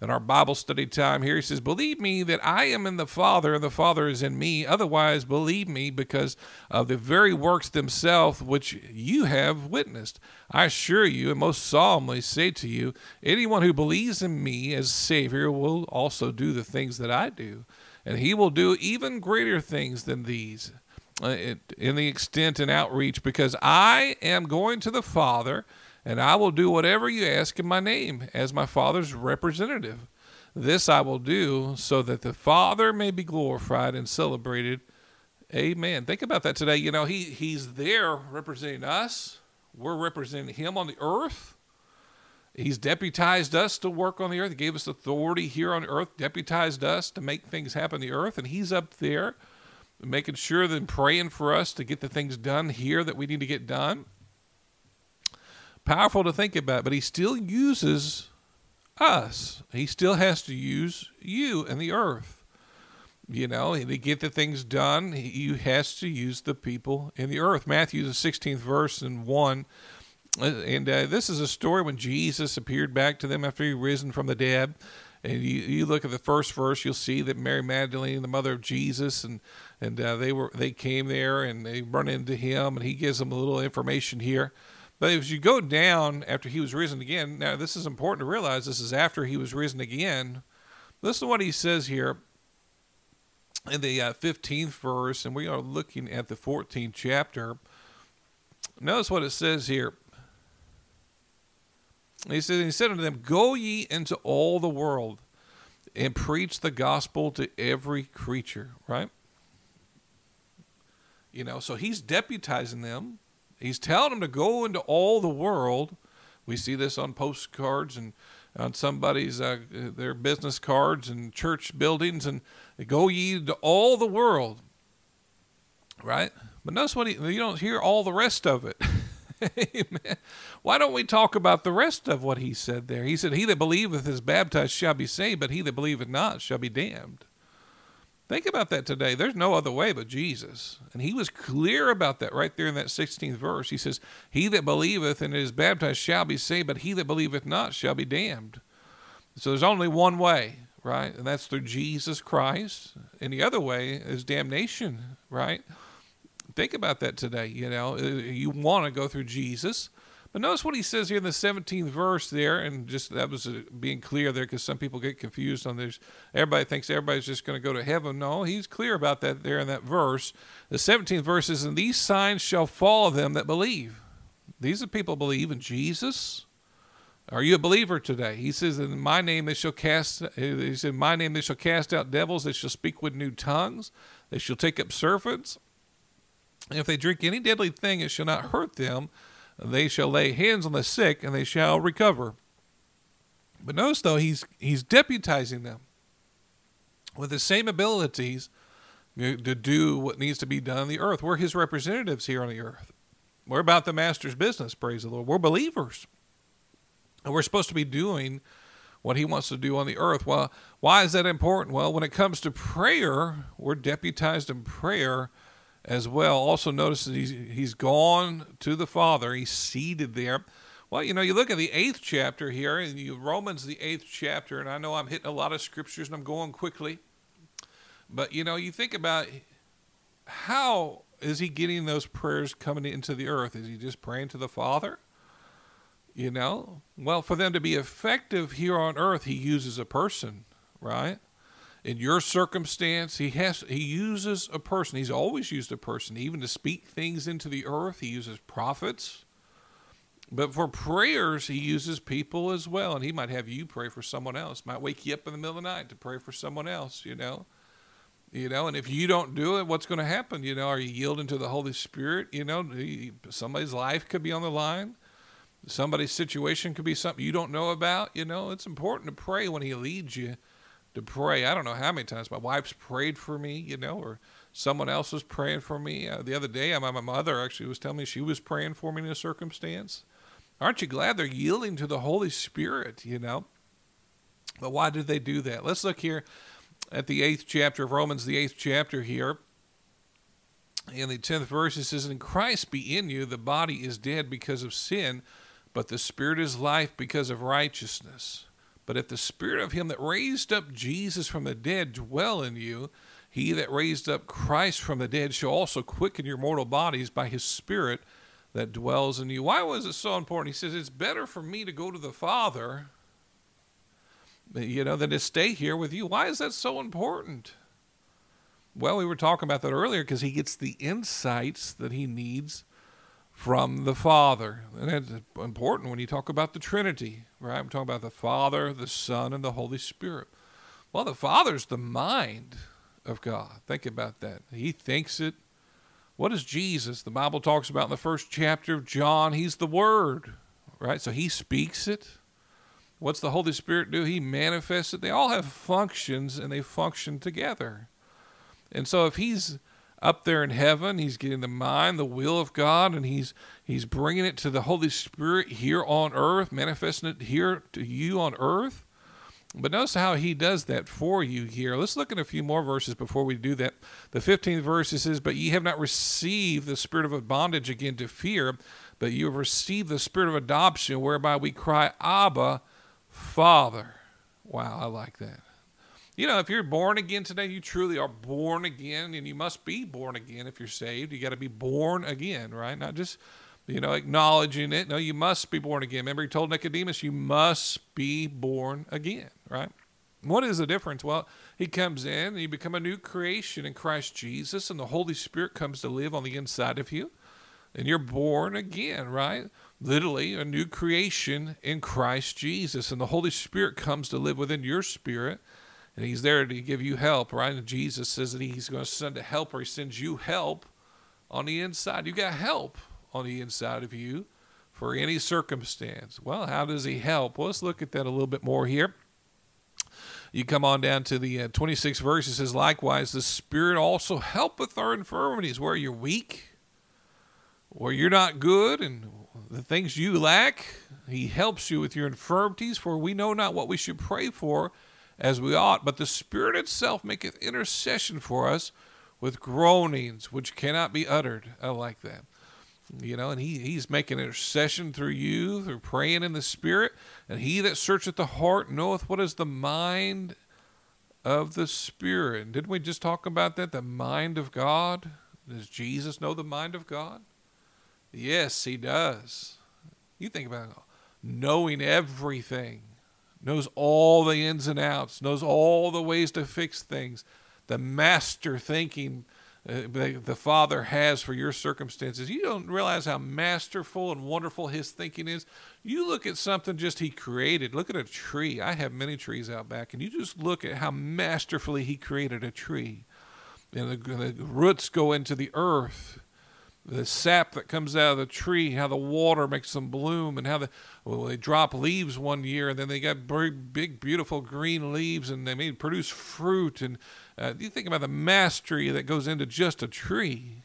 in our Bible study time here. He says, Believe me that I am in the Father and the Father is in me. Otherwise, believe me because of the very works themselves which you have witnessed. I assure you and most solemnly say to you, anyone who believes in me as Savior will also do the things that I do. And he will do even greater things than these Uh, in the extent and outreach because I am going to the Father and I will do whatever you ask in my name as my Father's representative. This I will do so that the Father may be glorified and celebrated. Amen. Think about that today. You know, he, He's there representing us, we're representing Him on the earth. He's deputized us to work on the earth. He gave us authority here on earth, deputized us to make things happen on the earth, and He's up there making sure that praying for us to get the things done here that we need to get done powerful to think about, but he still uses us. He still has to use you and the earth. You know, to get the things done, he has to use the people in the earth. Matthew, the 16th verse and 1. Uh, and uh, this is a story when Jesus appeared back to them after he risen from the dead. And you, you look at the first verse, you'll see that Mary Magdalene, the mother of Jesus, and and uh, they were they came there and they run into him, and he gives them a little information here. But as you go down after he was risen again, now this is important to realize. This is after he was risen again. Listen to what he says here in the uh, 15th verse, and we are looking at the 14th chapter. Notice what it says here. He said, He said unto them, Go ye into all the world and preach the gospel to every creature, right? You know, so he's deputizing them. He's telling them to go into all the world. We see this on postcards and on somebody's uh, their business cards and church buildings and go ye to all the world right but notice what he, you don't hear all the rest of it Amen. Why don't we talk about the rest of what he said there? He said, He that believeth is baptized shall be saved, but he that believeth not shall be damned. Think about that today. There's no other way but Jesus. And he was clear about that right there in that 16th verse. He says, He that believeth and is baptized shall be saved, but he that believeth not shall be damned. So there's only one way, right? And that's through Jesus Christ. And the other way is damnation, right? Think about that today. You know, uh, you want to go through Jesus. But notice what he says here in the 17th verse there, and just that was uh, being clear there because some people get confused on this. Everybody thinks everybody's just going to go to heaven. No, he's clear about that there in that verse. The 17th verse is, And these signs shall follow them that believe. These are people believe in Jesus. Are you a believer today? He says, In my name they shall cast he said, my name they shall cast out devils, they shall speak with new tongues, they shall take up serpents if they drink any deadly thing, it shall not hurt them. They shall lay hands on the sick, and they shall recover. But notice, though, he's he's deputizing them with the same abilities to do what needs to be done on the earth. We're his representatives here on the earth. We're about the master's business, praise the Lord. We're believers. And we're supposed to be doing what he wants to do on the earth. Well, why is that important? Well, when it comes to prayer, we're deputized in prayer as well. Also, notice that he's, he's gone to the Father, he's seated there. Well, you know, you look at the eighth chapter here, and you, Romans, the eighth chapter, and I know I'm hitting a lot of scriptures and I'm going quickly, but you know, you think about how is he getting those prayers coming into the earth? Is he just praying to the Father? You know, well, for them to be effective here on earth, he uses a person, right? In your circumstance he has he uses a person he's always used a person even to speak things into the earth he uses prophets. But for prayers he uses people as well and he might have you pray for someone else might wake you up in the middle of the night to pray for someone else you know? You know and if you don't do it what's going to happen? You know are you yielding to the holy spirit? You know somebody's life could be on the line. Somebody's situation could be something you don't know about. You know it's important to pray when he leads you to pray. I don't know how many times my wife's prayed for me, you know, or someone else was praying for me. Uh, the other day, my, my mother actually was telling me she was praying for me in a circumstance. Aren't you glad they're yielding to the Holy Spirit, you know? But why did they do that? Let's look here at the eighth chapter of Romans, the eighth chapter here. In the tenth verse, it says, In Christ be in you, the body is dead because of sin, but the spirit is life because of righteousness. But if the spirit of him that raised up Jesus from the dead dwell in you, he that raised up Christ from the dead shall also quicken your mortal bodies by his spirit that dwells in you. Why was it so important? He says, It's better for me to go to the Father, you know, than to stay here with you. Why is that so important? Well, we were talking about that earlier because he gets the insights that he needs from the Father. And that's important when you talk about the Trinity, right? I'm talking about the Father, the Son, and the Holy Spirit. Well, the Father's the mind of God. Think about that. He thinks it. What is Jesus? The Bible talks about in the first chapter of John, He's the Word, right? So He speaks it. What's the Holy Spirit do? He manifests it. They all have functions and they function together. And so if He's up there in heaven. He's getting the mind, the will of God, and he's he's bringing it to the Holy Spirit here on earth, manifesting it here to you on earth. But notice how he does that for you here. Let's look at a few more verses before we do that. The 15th verse says, But ye have not received the spirit of bondage again to fear, but you have received the spirit of adoption, whereby we cry, Abba, Father. Wow, I like that. You know, if you're born again today, you truly are born again, and you must be born again if you're saved. You got to be born again, right? Not just you know, acknowledging it. No, you must be born again. Remember, he told Nicodemus, you must be born again, right? What is the difference? Well, he comes in and you become a new creation in Christ Jesus, and the Holy Spirit comes to live on the inside of you, and you're born again, right? Literally, a new creation in Christ Jesus, and the Holy Spirit comes to live within your spirit, and he's there to give you help, right? And Jesus says that he's going to send a helper, he sends you help on the inside. You got help on the inside of you for any circumstance. Well, how does he help? Well, let's look at that a little bit more here. You come on down to the uh, 26th verse. It says, Likewise, the Spirit also helpeth our infirmities, where you're weak, where you're not good, and the things you lack. He helps you with your infirmities, for we know not what we should pray for as we ought, but the Spirit itself maketh intercession for us with groanings which cannot be uttered. I like that you know, and he, he's making intercession through you, through praying in the Spirit. And he that searcheth the heart knoweth what is the mind of the Spirit. Didn't we just talk about that? The mind of God? Does Jesus know the mind of God? Yes, he does. You think about it, knowing everything, knows all the ins and outs, knows all the ways to fix things, the master thinking uh, the Father has for your circumstances. You don't realize how masterful and wonderful His thinking is. You look at something just He created. Look at a tree. I have many trees out back, and you just look at how masterfully He created a tree. And the, the roots go into the earth the sap that comes out of the tree, how the water makes them bloom, and how the, well, they drop leaves one year, and then they got big, big, beautiful green leaves, and they may produce fruit. And uh, you think about the mastery that goes into just a tree.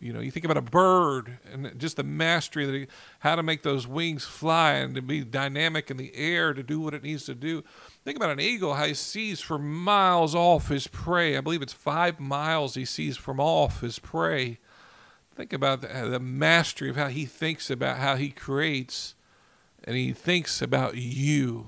You know, you think about a bird and just the mastery that how to make those wings fly and to be dynamic in the air to do what it needs to do. Think about an eagle, how he sees for miles off his prey. I believe it's five miles he sees from off his prey Think about the, the mastery of how he thinks about how he creates, and he thinks about you.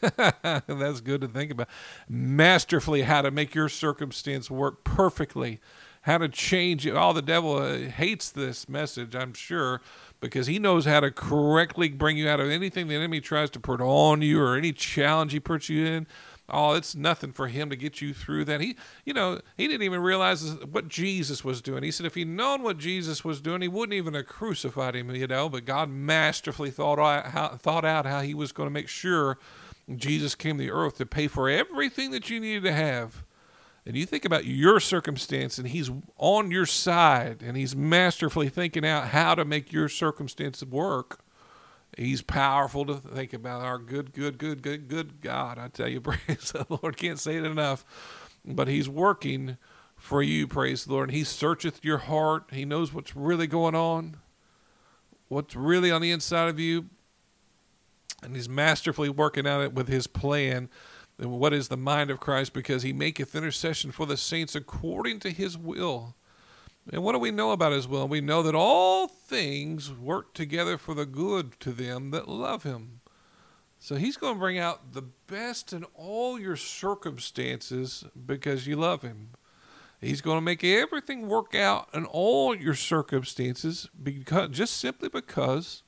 That's good to think about. Masterfully, how to make your circumstance work perfectly, how to change it. All the devil uh, hates this message, I'm sure, because he knows how to correctly bring you out of anything the enemy tries to put on you or any challenge he puts you in oh, it's nothing for him to get you through that. He, you know, he didn't even realize what Jesus was doing. He said if he'd known what Jesus was doing, he wouldn't even have crucified him, you know. But God masterfully thought out how, thought out how he was going to make sure Jesus came to the earth to pay for everything that you needed to have. And you think about your circumstance, and he's on your side, and he's masterfully thinking out how to make your circumstance work. He's powerful to think about. Our good, good, good, good, good God. I tell you, praise the Lord. Can't say it enough. But He's working for you, praise the Lord. And He searcheth your heart. He knows what's really going on, what's really on the inside of you. And He's masterfully working out it with His plan. And what is the mind of Christ? Because He maketh intercession for the saints according to His will. And what do we know about his will? We know that all things work together for the good to them that love him. So he's going to bring out the best in all your circumstances because you love him. He's going to make everything work out in all your circumstances because just simply because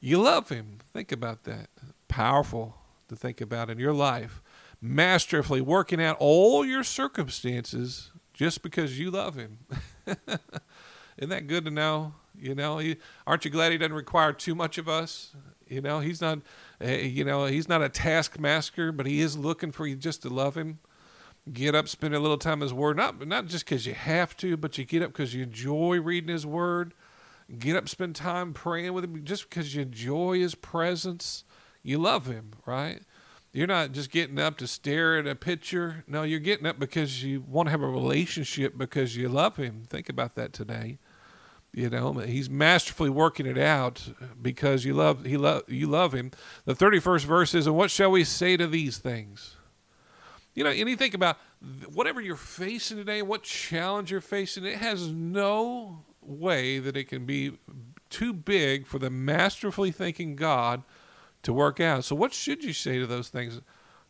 you love him. Think about that. Powerful to think about in your life. Masterfully working out all your circumstances just because you love him. Isn't that good to know? You know, he, aren't you glad he doesn't require too much of us? You know, he's not, eh, you know, he's not a taskmaster, but he is looking for you just to love him. Get up, spend a little time his word, not not just because you have to, but you get up because you enjoy reading his word. Get up, spend time praying with him, just because you enjoy his presence. You love him, right? You're not just getting up to stare at a picture. No, you're getting up because you want to have a relationship because you love him. Think about that today. You know, he's masterfully working it out because you love he love you love him. The 31st verse is, "And what shall we say to these things?" You know, and you think about whatever you're facing today, what challenge you're facing, it has no way that it can be too big for the masterfully thinking God to work out. So, what should you say to those things?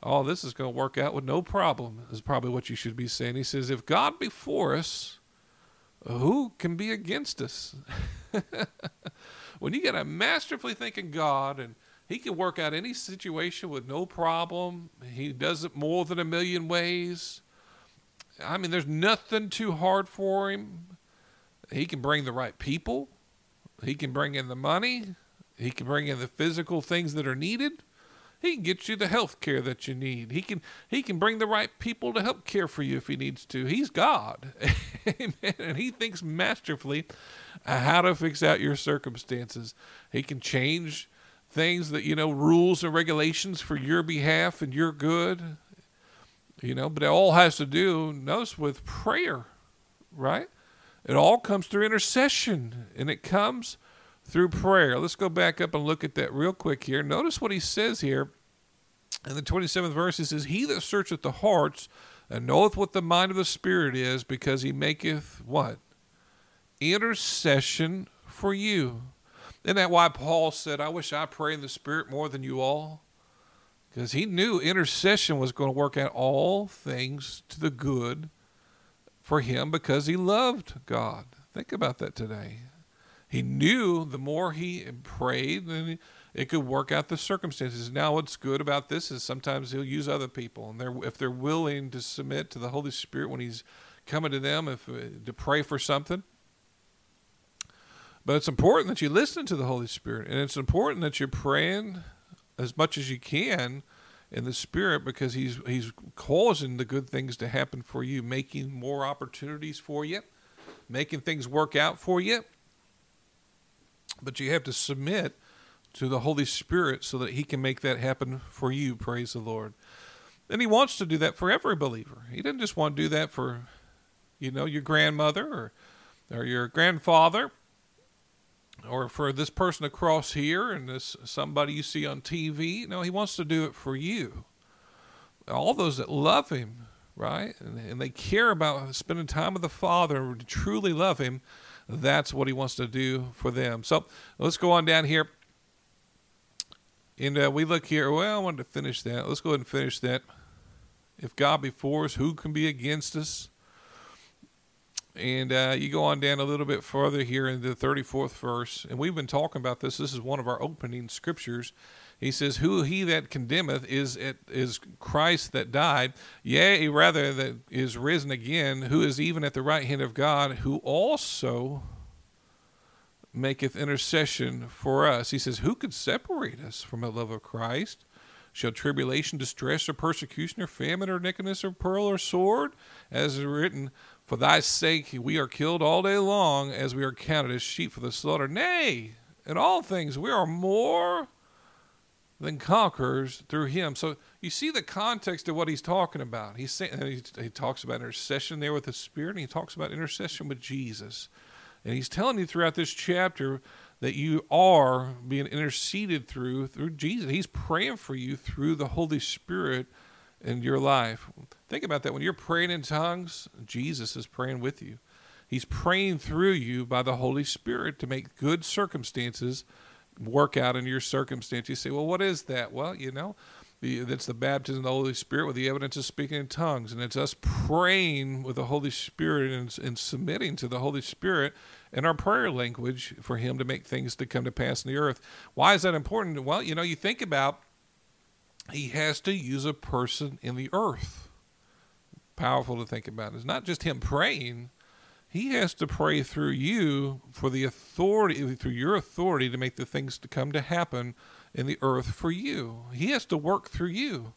Oh, this is going to work out with no problem, is probably what you should be saying. He says, If God be for us, who can be against us? when you get a masterfully thinking God and he can work out any situation with no problem, he does it more than a million ways. I mean, there's nothing too hard for him. He can bring the right people, he can bring in the money, he can bring in the physical things that are needed. He can get you the health care that you need. He can he can bring the right people to help care for you if he needs to. He's God. Amen. And he thinks masterfully how to fix out your circumstances. He can change things that, you know, rules and regulations for your behalf and your good. You know, but it all has to do, notice, with prayer, right? It all comes through intercession and it comes through prayer. Let's go back up and look at that real quick here. Notice what he says here in the 27th verse. He says, He that searcheth the hearts and knoweth what the mind of the Spirit is, because he maketh what? Intercession for you. Isn't that why Paul said, I wish I pray in the Spirit more than you all? Because he knew intercession was going to work out all things to the good for him because he loved God. Think about that today. He knew the more he prayed, then it could work out the circumstances. Now, what's good about this is sometimes he'll use other people, and they're, if they're willing to submit to the Holy Spirit when he's coming to them, if uh, to pray for something. But it's important that you listen to the Holy Spirit, and it's important that you're praying as much as you can in the Spirit because He's He's causing the good things to happen for you, making more opportunities for you, making things work out for you. But you have to submit to the Holy Spirit so that He can make that happen for you. Praise the Lord. And He wants to do that for every believer. He doesn't just want to do that for, you know, your grandmother or, or your grandfather or for this person across here and this somebody you see on TV. No, He wants to do it for you. All those that love Him, right? And, and they care about spending time with the Father and truly love Him that's what he wants to do for them. So let's go on down here. And uh, we look here. Well, I wanted to finish that. Let's go ahead and finish that. If God be for us, who can be against us? And uh, you go on down a little bit further here in the 34th verse. And we've been talking about this. This is one of our opening scriptures. He says, Who he that condemneth is it is Christ that died, yea, rather that is risen again, who is even at the right hand of God, who also maketh intercession for us. He says, Who could separate us from the love of Christ? Shall tribulation, distress, or persecution, or famine, or nakedness, or pearl, or sword? As is written, For thy sake we are killed all day long, as we are counted as sheep for the slaughter. Nay, in all things we are more than conquerors through him. So you see the context of what he's talking about. He's saying he, he talks about intercession there with the Spirit, and he talks about intercession with Jesus. And he's telling you throughout this chapter that you are being interceded through through Jesus. He's praying for you through the Holy Spirit in your life. Think about that. When you're praying in tongues, Jesus is praying with you. He's praying through you by the Holy Spirit to make good circumstances work out in your circumstance. You say, well, what is that? Well, you know, that's the baptism of the Holy Spirit with the evidence of speaking in tongues. And it's us praying with the Holy Spirit and, and submitting to the Holy Spirit in our prayer language for Him to make things to come to pass in the earth. Why is that important? Well, you know, you think about He has to use a person in the earth. Powerful to think about. It's not just Him praying, he has to pray through you for the authority, through your authority to make the things to come to happen in the earth for you. He has to work through you.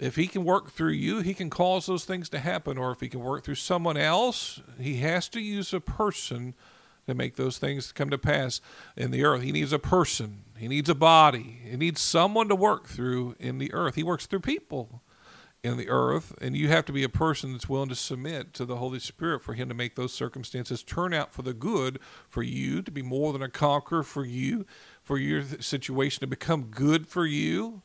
If he can work through you, he can cause those things to happen. Or if he can work through someone else, he has to use a person to make those things come to pass in the earth. He needs a person, he needs a body, he needs someone to work through in the earth. He works through people. In the earth, and you have to be a person that's willing to submit to the Holy Spirit for Him to make those circumstances turn out for the good for you, to be more than a conqueror for you, for your situation to become good for you.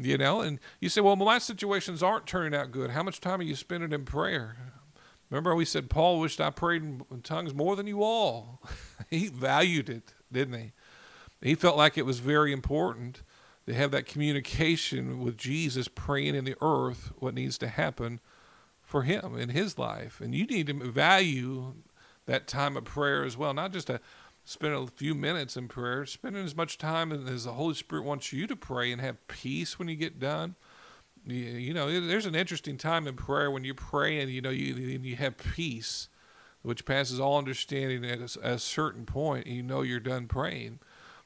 You know, and you say, well, my situations aren't turning out good. How much time are you spending in prayer? Remember, we said Paul wished I prayed in tongues more than you all. he valued it, didn't he? He felt like it was very important to have that communication with Jesus praying in the earth what needs to happen for him in his life. And you need to value that time of prayer as well, not just to spend a few minutes in prayer, spending as much time as the Holy Spirit wants you to pray and have peace when you get done. You, know, there's an interesting time in prayer when you pray and you know you you have peace, which passes all understanding at a, at a certain point. And you know you're done praying.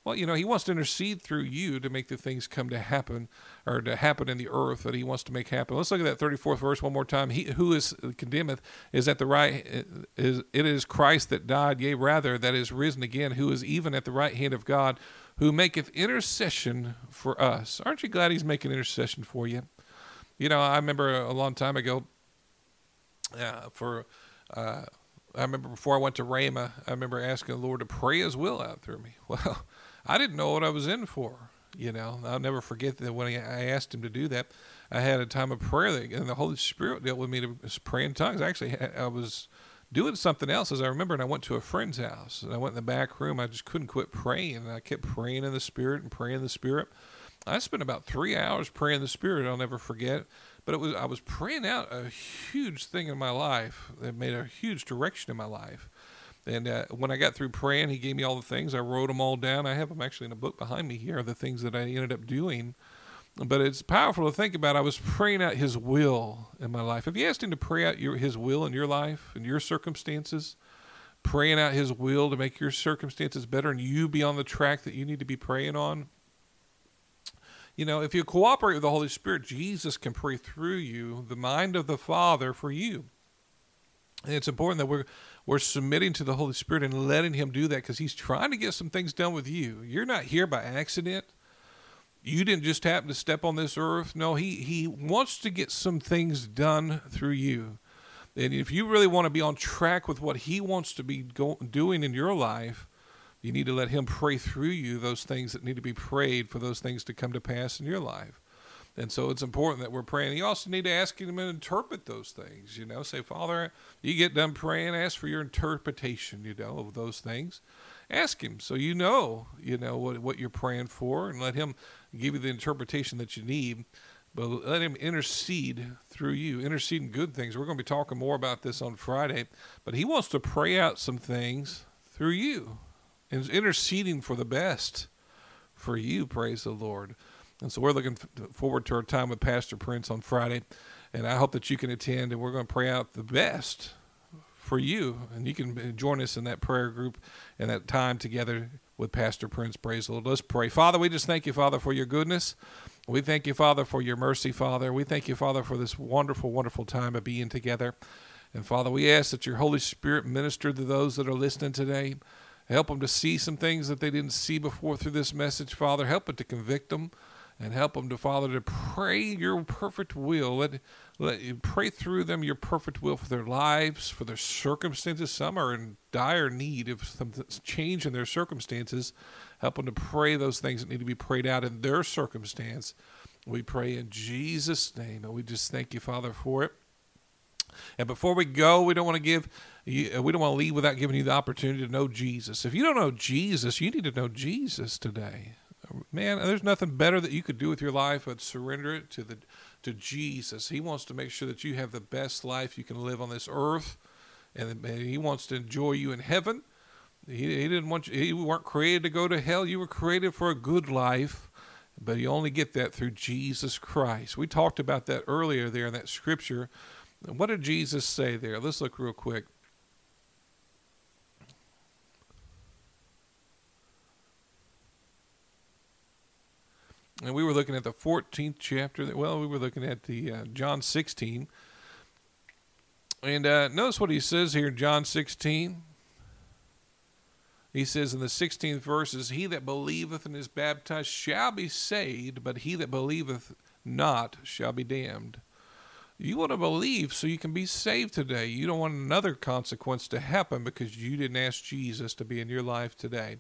Well, you know, he wants to intercede through you to make the things come to happen or to happen in the earth that he wants to make happen. Let's look at that 34th verse one more time. He who is condemneth is at the right is it is Christ that died, yea rather that is risen again, who is even at the right hand of God, who maketh intercession for us. Aren't you glad he's making intercession for you? You know, I remember a long time ago uh, for uh, I remember before I went to Rhema, I remember asking the Lord to pray His will out through me. Well, I didn't know what I was in for. You know, I'll never forget that when I asked him to do that, I had a time of prayer, that, and the Holy Spirit dealt with me to pray in tongues. Actually, I was doing something else as I remember, and I went to a friend's house, and I went in the back room. I just couldn't quit praying, and I kept praying in the Spirit and praying in the Spirit. I spent about three hours praying in the Spirit. I'll never forget. But it was I was praying out a huge thing in my life that made a huge direction in my life. And uh, when I got through praying, he gave me all the things. I wrote them all down. I have them actually in a book behind me here, the things that I ended up doing. But it's powerful to think about. I was praying out his will in my life. Have you asked him to pray out your, his will in your life and your circumstances? Praying out his will to make your circumstances better and you be on the track that you need to be praying on? You know, if you cooperate with the Holy Spirit, Jesus can pray through you the mind of the Father for you. And it's important that we're we're submitting to the Holy Spirit and letting Him do that because He's trying to get some things done with you. You're not here by accident. You didn't just happen to step on this earth. No, He He wants to get some things done through you. And if you really want to be on track with what He wants to be go- doing in your life, you need to let Him pray through you those things that need to be prayed for those things to come to pass in your life. And so it's important that we're praying. You also need to ask him to interpret those things. You know, say, Father, you get done praying, ask for your interpretation, you know, of those things. Ask him so you know, you know, what, what you're praying for and let him give you the interpretation that you need. But let him intercede through you, intercede in good things. We're going to be talking more about this on Friday. But he wants to pray out some things through you and interceding for the best for you, praise the Lord. And so we're looking forward to our time with Pastor Prince on Friday. And I hope that you can attend, and we're going to pray out the best for you. And you can uh, join us in that prayer group and that time together with Pastor Prince. Praise the Lord. Let's pray. Father, we just thank you, Father, for your goodness. We thank you, Father, for your mercy, Father. We thank you, Father, for this wonderful, wonderful time of being together. And Father, we ask that your Holy Spirit minister to those that are listening today. Help them to see some things that they didn't see before through this message, Father. Help it to convict them and help them to Father to pray your perfect will. Let let you pray through them your perfect will for their lives, for their circumstances. Some are in dire need of some change in their circumstances. Help them to pray those things that need to be prayed out in their circumstance. We pray in Jesus' name, and we just thank you, Father, for it. And before we go, we don't want to give we don't want to leave without giving you the opportunity to know Jesus. If you don't know Jesus, you need to know Jesus today man, there's nothing better that you could do with your life but surrender it to the to Jesus. He wants to make sure that you have the best life you can live on this earth, and He wants to enjoy you in heaven. He, he didn't want you. You weren't created to go to hell. You were created for a good life, but you only get that through Jesus Christ. We talked about that earlier there in that scripture. What did Jesus say there? Let's look real quick. And we were looking at the 14th chapter. Well, we were looking at the uh, John 16. And uh, notice what he says here John 16. He says in the 16th verses, He that believeth and is baptized shall be saved, but he that believeth not shall be damned. You want to believe so you can be saved today. You don't want another consequence to happen because you didn't ask Jesus to be in your life today.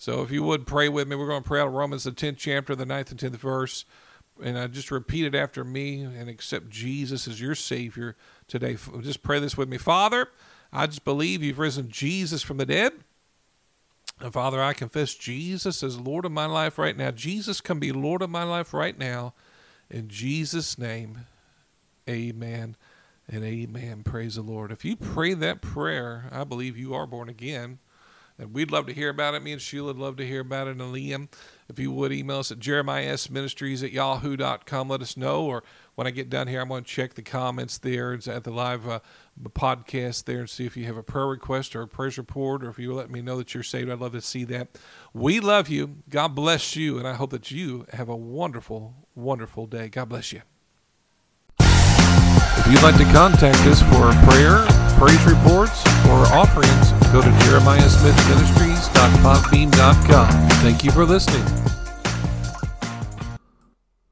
So if you would pray with me, we're going to pray out of Romans, the 10th chapter, the 9th and 10th verse. And I just repeat it after me and accept Jesus as your Savior today. Just pray this with me. Father, I just believe you've risen Jesus from the dead. And Father, I confess Jesus as Lord of my life right now. Jesus can be Lord of my life right now. In Jesus' name, amen and amen. Praise the Lord. If you pray that prayer, I believe you are born again. And we'd love to hear about it. Me and Sheila would love to hear about it. And Liam, if you would email us at jeremiahsmithministries at yahoo.com, let us know. Or when I get done here, I'm going to check the comments there at the live uh, podcast there and see if you have a prayer request or a praise report, or if you let me know that you're saved. I'd love to see that. We love you. God bless you. And I hope that you have a wonderful, wonderful day. God bless you. If you'd like to contact us for prayer, praise reports, or offerings, go to jeremiahsmithministries.podbean.com. Thank you for listening.